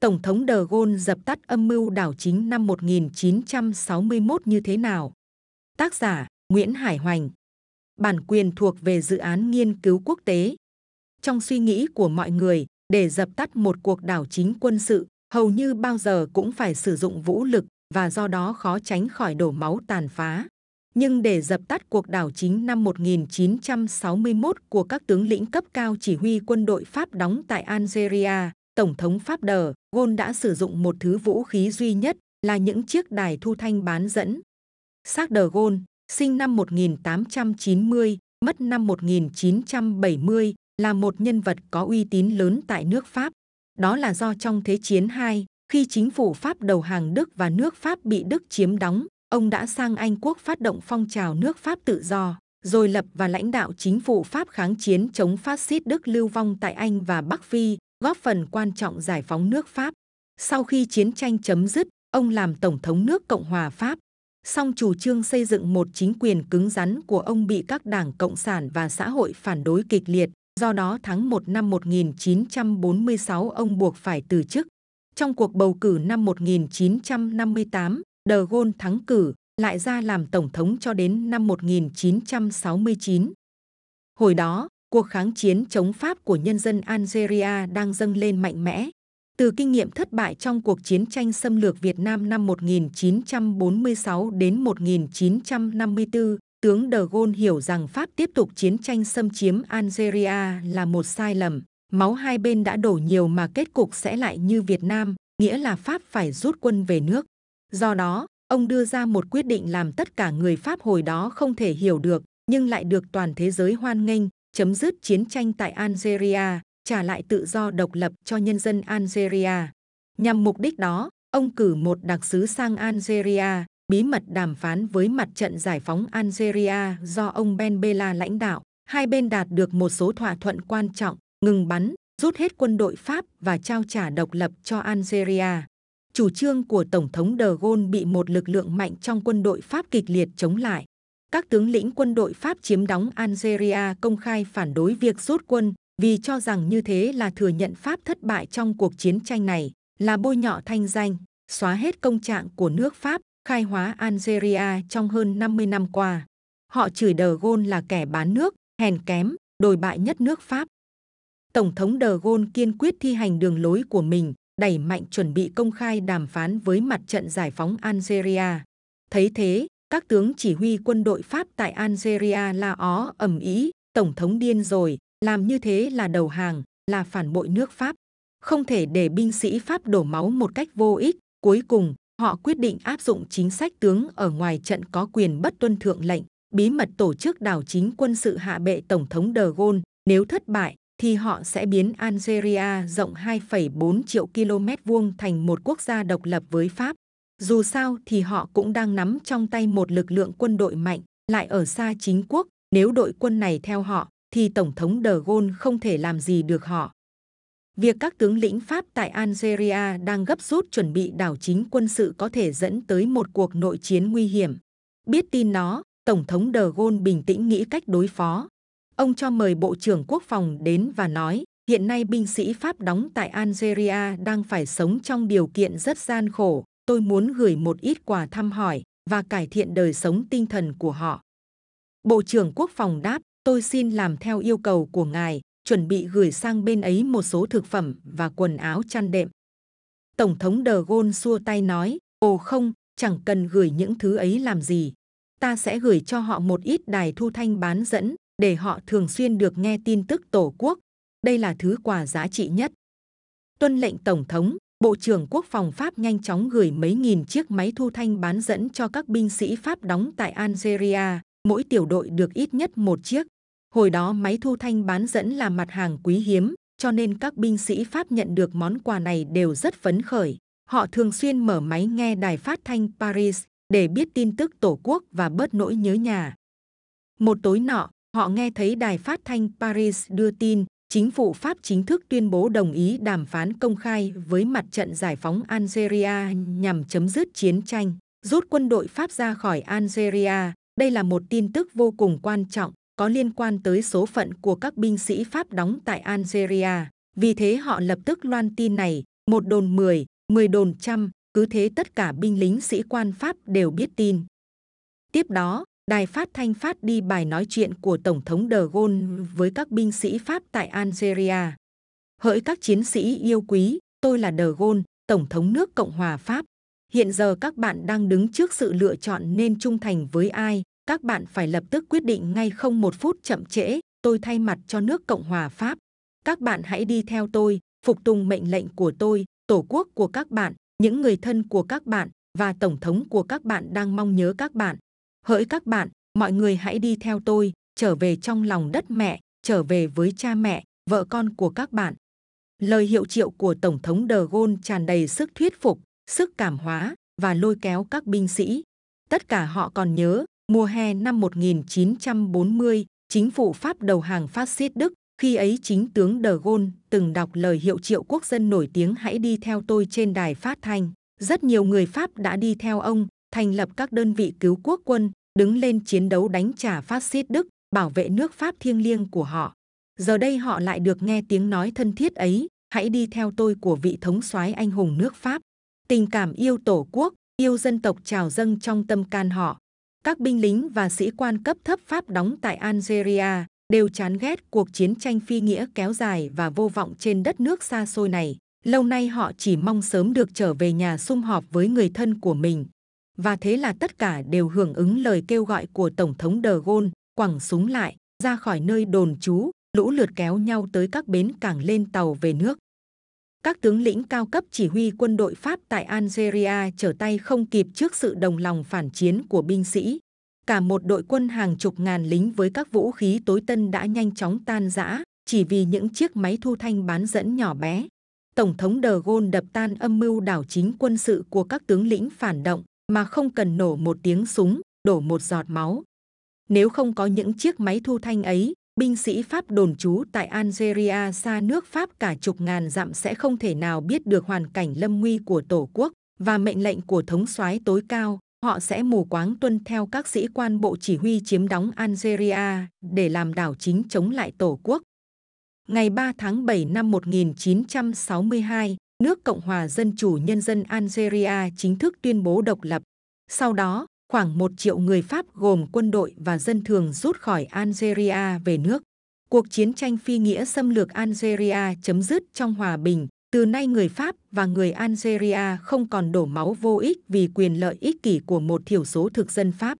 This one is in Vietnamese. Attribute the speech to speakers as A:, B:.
A: Tổng thống De Gaulle dập tắt âm mưu đảo chính năm 1961 như thế nào? Tác giả Nguyễn Hải Hoành Bản quyền thuộc về dự án nghiên cứu quốc tế. Trong suy nghĩ của mọi người, để dập tắt một cuộc đảo chính quân sự, hầu như bao giờ cũng phải sử dụng vũ lực và do đó khó tránh khỏi đổ máu tàn phá. Nhưng để dập tắt cuộc đảo chính năm 1961 của các tướng lĩnh cấp cao chỉ huy quân đội Pháp đóng tại Algeria, Tổng thống Pháp Đờ Gaulle đã sử dụng một thứ vũ khí duy nhất là những chiếc đài thu thanh bán dẫn. Xác de Gaulle, sinh năm 1890, mất năm 1970, là một nhân vật có uy tín lớn tại nước Pháp. Đó là do trong Thế chiến II, khi chính phủ Pháp đầu hàng Đức và nước Pháp bị Đức chiếm đóng, ông đã sang Anh quốc phát động phong trào nước Pháp tự do, rồi lập và lãnh đạo chính phủ Pháp kháng chiến chống phát xít Đức lưu vong tại Anh và Bắc Phi, góp phần quan trọng giải phóng nước Pháp. Sau khi chiến tranh chấm dứt, ông làm Tổng thống nước Cộng hòa Pháp. Song chủ trương xây dựng một chính quyền cứng rắn của ông bị các đảng Cộng sản và xã hội phản đối kịch liệt. Do đó tháng 1 năm 1946 ông buộc phải từ chức. Trong cuộc bầu cử năm 1958, De Gaulle thắng cử, lại ra làm tổng thống cho đến năm 1969. Hồi đó, cuộc kháng chiến chống Pháp của nhân dân Algeria đang dâng lên mạnh mẽ. Từ kinh nghiệm thất bại trong cuộc chiến tranh xâm lược Việt Nam năm 1946 đến 1954, tướng De Gaulle hiểu rằng Pháp tiếp tục chiến tranh xâm chiếm Algeria là một sai lầm. Máu hai bên đã đổ nhiều mà kết cục sẽ lại như Việt Nam, nghĩa là Pháp phải rút quân về nước. Do đó, ông đưa ra một quyết định làm tất cả người Pháp hồi đó không thể hiểu được, nhưng lại được toàn thế giới hoan nghênh, chấm dứt chiến tranh tại Algeria, trả lại tự do độc lập cho nhân dân Algeria. Nhằm mục đích đó, ông cử một đặc sứ sang Algeria, bí mật đàm phán với mặt trận giải phóng Algeria do ông Ben Bella lãnh đạo. Hai bên đạt được một số thỏa thuận quan trọng, ngừng bắn, rút hết quân đội Pháp và trao trả độc lập cho Algeria. Chủ trương của Tổng thống De Gaulle bị một lực lượng mạnh trong quân đội Pháp kịch liệt chống lại. Các tướng lĩnh quân đội Pháp chiếm đóng Algeria công khai phản đối việc rút quân vì cho rằng như thế là thừa nhận Pháp thất bại trong cuộc chiến tranh này, là bôi nhọ thanh danh, xóa hết công trạng của nước Pháp, khai hóa Algeria trong hơn 50 năm qua. Họ chửi De Gaulle là kẻ bán nước, hèn kém, đồi bại nhất nước Pháp. Tổng thống De Gaulle kiên quyết thi hành đường lối của mình, đẩy mạnh chuẩn bị công khai đàm phán với mặt trận giải phóng Algeria. Thấy thế, các tướng chỉ huy quân đội Pháp tại Algeria la ó ầm ý, tổng thống điên rồi, làm như thế là đầu hàng, là phản bội nước Pháp. Không thể để binh sĩ Pháp đổ máu một cách vô ích. Cuối cùng, họ quyết định áp dụng chính sách tướng ở ngoài trận có quyền bất tuân thượng lệnh, bí mật tổ chức đảo chính quân sự hạ bệ Tổng thống De Gaulle. Nếu thất bại, thì họ sẽ biến Algeria rộng 2,4 triệu km vuông thành một quốc gia độc lập với Pháp. Dù sao thì họ cũng đang nắm trong tay một lực lượng quân đội mạnh, lại ở xa chính quốc. Nếu đội quân này theo họ, thì Tổng thống De Gaulle không thể làm gì được họ. Việc các tướng lĩnh Pháp tại Algeria đang gấp rút chuẩn bị đảo chính quân sự có thể dẫn tới một cuộc nội chiến nguy hiểm. Biết tin nó, Tổng thống De Gaulle bình tĩnh nghĩ cách đối phó. Ông cho mời Bộ trưởng Quốc phòng đến và nói, hiện nay binh sĩ Pháp đóng tại Algeria đang phải sống trong điều kiện rất gian khổ. Tôi muốn gửi một ít quà thăm hỏi và cải thiện đời sống tinh thần của họ. Bộ trưởng Quốc phòng đáp, tôi xin làm theo yêu cầu của ngài, chuẩn bị gửi sang bên ấy một số thực phẩm và quần áo chăn đệm. Tổng thống De Gaulle xua tay nói, ồ không, chẳng cần gửi những thứ ấy làm gì. Ta sẽ gửi cho họ một ít đài thu thanh bán dẫn, để họ thường xuyên được nghe tin tức tổ quốc. Đây là thứ quà giá trị nhất. Tuân lệnh Tổng thống, Bộ trưởng Quốc phòng Pháp nhanh chóng gửi mấy nghìn chiếc máy thu thanh bán dẫn cho các binh sĩ Pháp đóng tại Algeria, mỗi tiểu đội được ít nhất một chiếc. Hồi đó máy thu thanh bán dẫn là mặt hàng quý hiếm, cho nên các binh sĩ Pháp nhận được món quà này đều rất phấn khởi. Họ thường xuyên mở máy nghe đài phát thanh Paris để biết tin tức tổ quốc và bớt nỗi nhớ nhà. Một tối nọ, họ nghe thấy đài phát thanh Paris đưa tin chính phủ Pháp chính thức tuyên bố đồng ý đàm phán công khai với mặt trận giải phóng Algeria nhằm chấm dứt chiến tranh, rút quân đội Pháp ra khỏi Algeria. Đây là một tin tức vô cùng quan trọng, có liên quan tới số phận của các binh sĩ Pháp đóng tại Algeria. Vì thế họ lập tức loan tin này, một đồn 10, 10 đồn trăm, cứ thế tất cả binh lính sĩ quan Pháp đều biết tin. Tiếp đó, đài phát thanh phát đi bài nói chuyện của Tổng thống de Gaulle với các binh sĩ Pháp tại Algeria. Hỡi các chiến sĩ yêu quý, tôi là de Gaulle, Tổng thống nước Cộng hòa Pháp. Hiện giờ các bạn đang đứng trước sự lựa chọn nên trung thành với ai, các bạn phải lập tức quyết định ngay không một phút chậm trễ, tôi thay mặt cho nước Cộng hòa Pháp. Các bạn hãy đi theo tôi, phục tùng mệnh lệnh của tôi, tổ quốc của các bạn, những người thân của các bạn và tổng thống của các bạn đang mong nhớ các bạn. Hỡi các bạn, mọi người hãy đi theo tôi, trở về trong lòng đất mẹ, trở về với cha mẹ, vợ con của các bạn. Lời hiệu triệu của Tổng thống de Gaulle tràn đầy sức thuyết phục, sức cảm hóa và lôi kéo các binh sĩ. Tất cả họ còn nhớ, mùa hè năm 1940, chính phủ Pháp đầu hàng phát xít Đức, khi ấy chính tướng de Gaulle từng đọc lời hiệu triệu quốc dân nổi tiếng hãy đi theo tôi trên đài phát thanh. Rất nhiều người Pháp đã đi theo ông, thành lập các đơn vị cứu quốc quân, đứng lên chiến đấu đánh trả phát xít Đức, bảo vệ nước Pháp thiêng liêng của họ. Giờ đây họ lại được nghe tiếng nói thân thiết ấy, hãy đi theo tôi của vị thống soái anh hùng nước Pháp. Tình cảm yêu tổ quốc, yêu dân tộc trào dâng trong tâm can họ. Các binh lính và sĩ quan cấp thấp Pháp đóng tại Algeria đều chán ghét cuộc chiến tranh phi nghĩa kéo dài và vô vọng trên đất nước xa xôi này. Lâu nay họ chỉ mong sớm được trở về nhà sum họp với người thân của mình. Và thế là tất cả đều hưởng ứng lời kêu gọi của Tổng thống de Gaulle, quẳng súng lại, ra khỏi nơi đồn trú, lũ lượt kéo nhau tới các bến cảng lên tàu về nước. Các tướng lĩnh cao cấp chỉ huy quân đội Pháp tại Algeria trở tay không kịp trước sự đồng lòng phản chiến của binh sĩ. Cả một đội quân hàng chục ngàn lính với các vũ khí tối tân đã nhanh chóng tan rã, chỉ vì những chiếc máy thu thanh bán dẫn nhỏ bé. Tổng thống de Gaulle đập tan âm mưu đảo chính quân sự của các tướng lĩnh phản động mà không cần nổ một tiếng súng, đổ một giọt máu. Nếu không có những chiếc máy thu thanh ấy, binh sĩ Pháp đồn trú tại Algeria xa nước Pháp cả chục ngàn dặm sẽ không thể nào biết được hoàn cảnh lâm nguy của Tổ quốc và mệnh lệnh của thống soái tối cao. Họ sẽ mù quáng tuân theo các sĩ quan bộ chỉ huy chiếm đóng Algeria để làm đảo chính chống lại Tổ quốc. Ngày 3 tháng 7 năm 1962, nước Cộng hòa Dân chủ Nhân dân Algeria chính thức tuyên bố độc lập. Sau đó, khoảng một triệu người Pháp gồm quân đội và dân thường rút khỏi Algeria về nước. Cuộc chiến tranh phi nghĩa xâm lược Algeria chấm dứt trong hòa bình. Từ nay người Pháp và người Algeria không còn đổ máu vô ích vì quyền lợi ích kỷ của một thiểu số thực dân Pháp.